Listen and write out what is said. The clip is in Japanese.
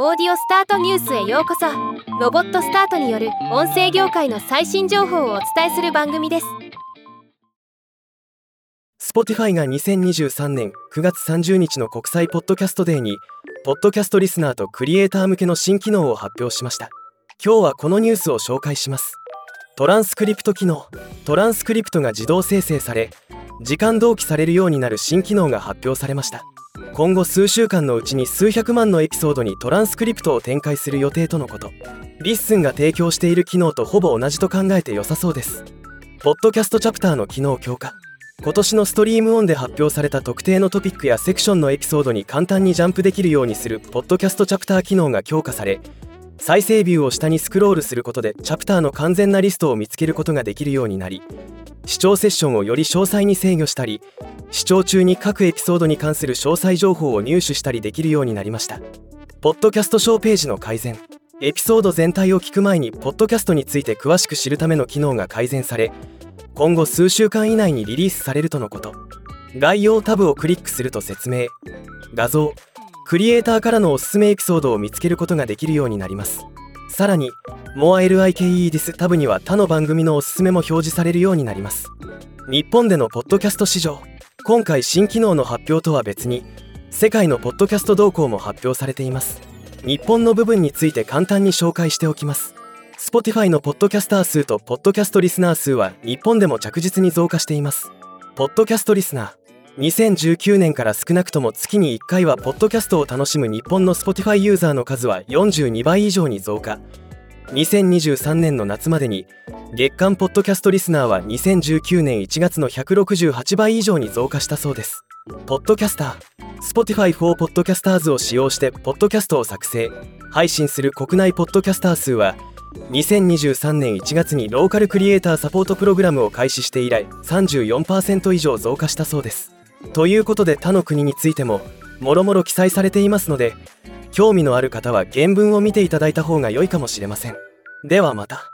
オーディオスタートニュースへようこそ。ロボットスタートによる音声業界の最新情報をお伝えする番組です。Spotify が2023年9月30日の国際ポッドキャストデーにポッドキャストリスナーとクリエイター向けの新機能を発表しました。今日はこのニュースを紹介します。トランスクリプト機能。トランスクリプトが自動生成され時間同期されるようになる新機能が発表されました。今後数週間のうちに数百万のエピソードにトランスクリプトを展開する予定とのこと。 LISTEN が提供している機能とほぼ同じと考えて良さそうです。ポッドキャストチャプターの機能強化。今年の Stream On で発表された特定のトピックやセクションのエピソードに簡単にジャンプできるようにするポッドキャストチャプター機能が強化され再生ビューを下にスクロールすることでチャプターの完全なリストを見つけることができるようになり視聴セッションをより詳細に制御したり視聴中に各エピソードに関する詳細情報を入手したりできるようになりました。ポッドキャスト小ページの改善エピソード全体を聞く前にポッドキャストについて詳しく知るための機能が改善され今後数週間以内にリリースされるとのこと。概要タブをクリックすると説明。画像クリエイターからのおすすめエピソードを見つけることができるようになります。さらに MoreLIKE ですタブには他の番組のおすすめも表示されるようになります。日本でのポッドキャスト市場。今回新機能の発表とは別に世界のポッドキャスト動向も発表されています。日本の部分について簡単に紹介しておきます。Spotify のポッドキャスター数とポッドキャストリスナー数は日本でも着実に増加しています。ポッドキャストリスナー2019年から少なくとも月に1回はポッドキャストを楽しむ日本の Spotify ユーザーの数は42倍以上に増加。2023年の夏までに月間ポッドキャストリスナーは2019年1月の168倍以上に増加したそうです。ポッドキャスター Spotify for Podcasters を使用してポッドキャストを作成配信する国内ポッドキャスター数は2023年1月にローカルクリエイターサポートプログラムを開始して以来34%以上増加したそうです。ということで他の国についてももろもろ記載されていますので興味のある方は原文を見ていただいた方が良いかもしれません。ではまた。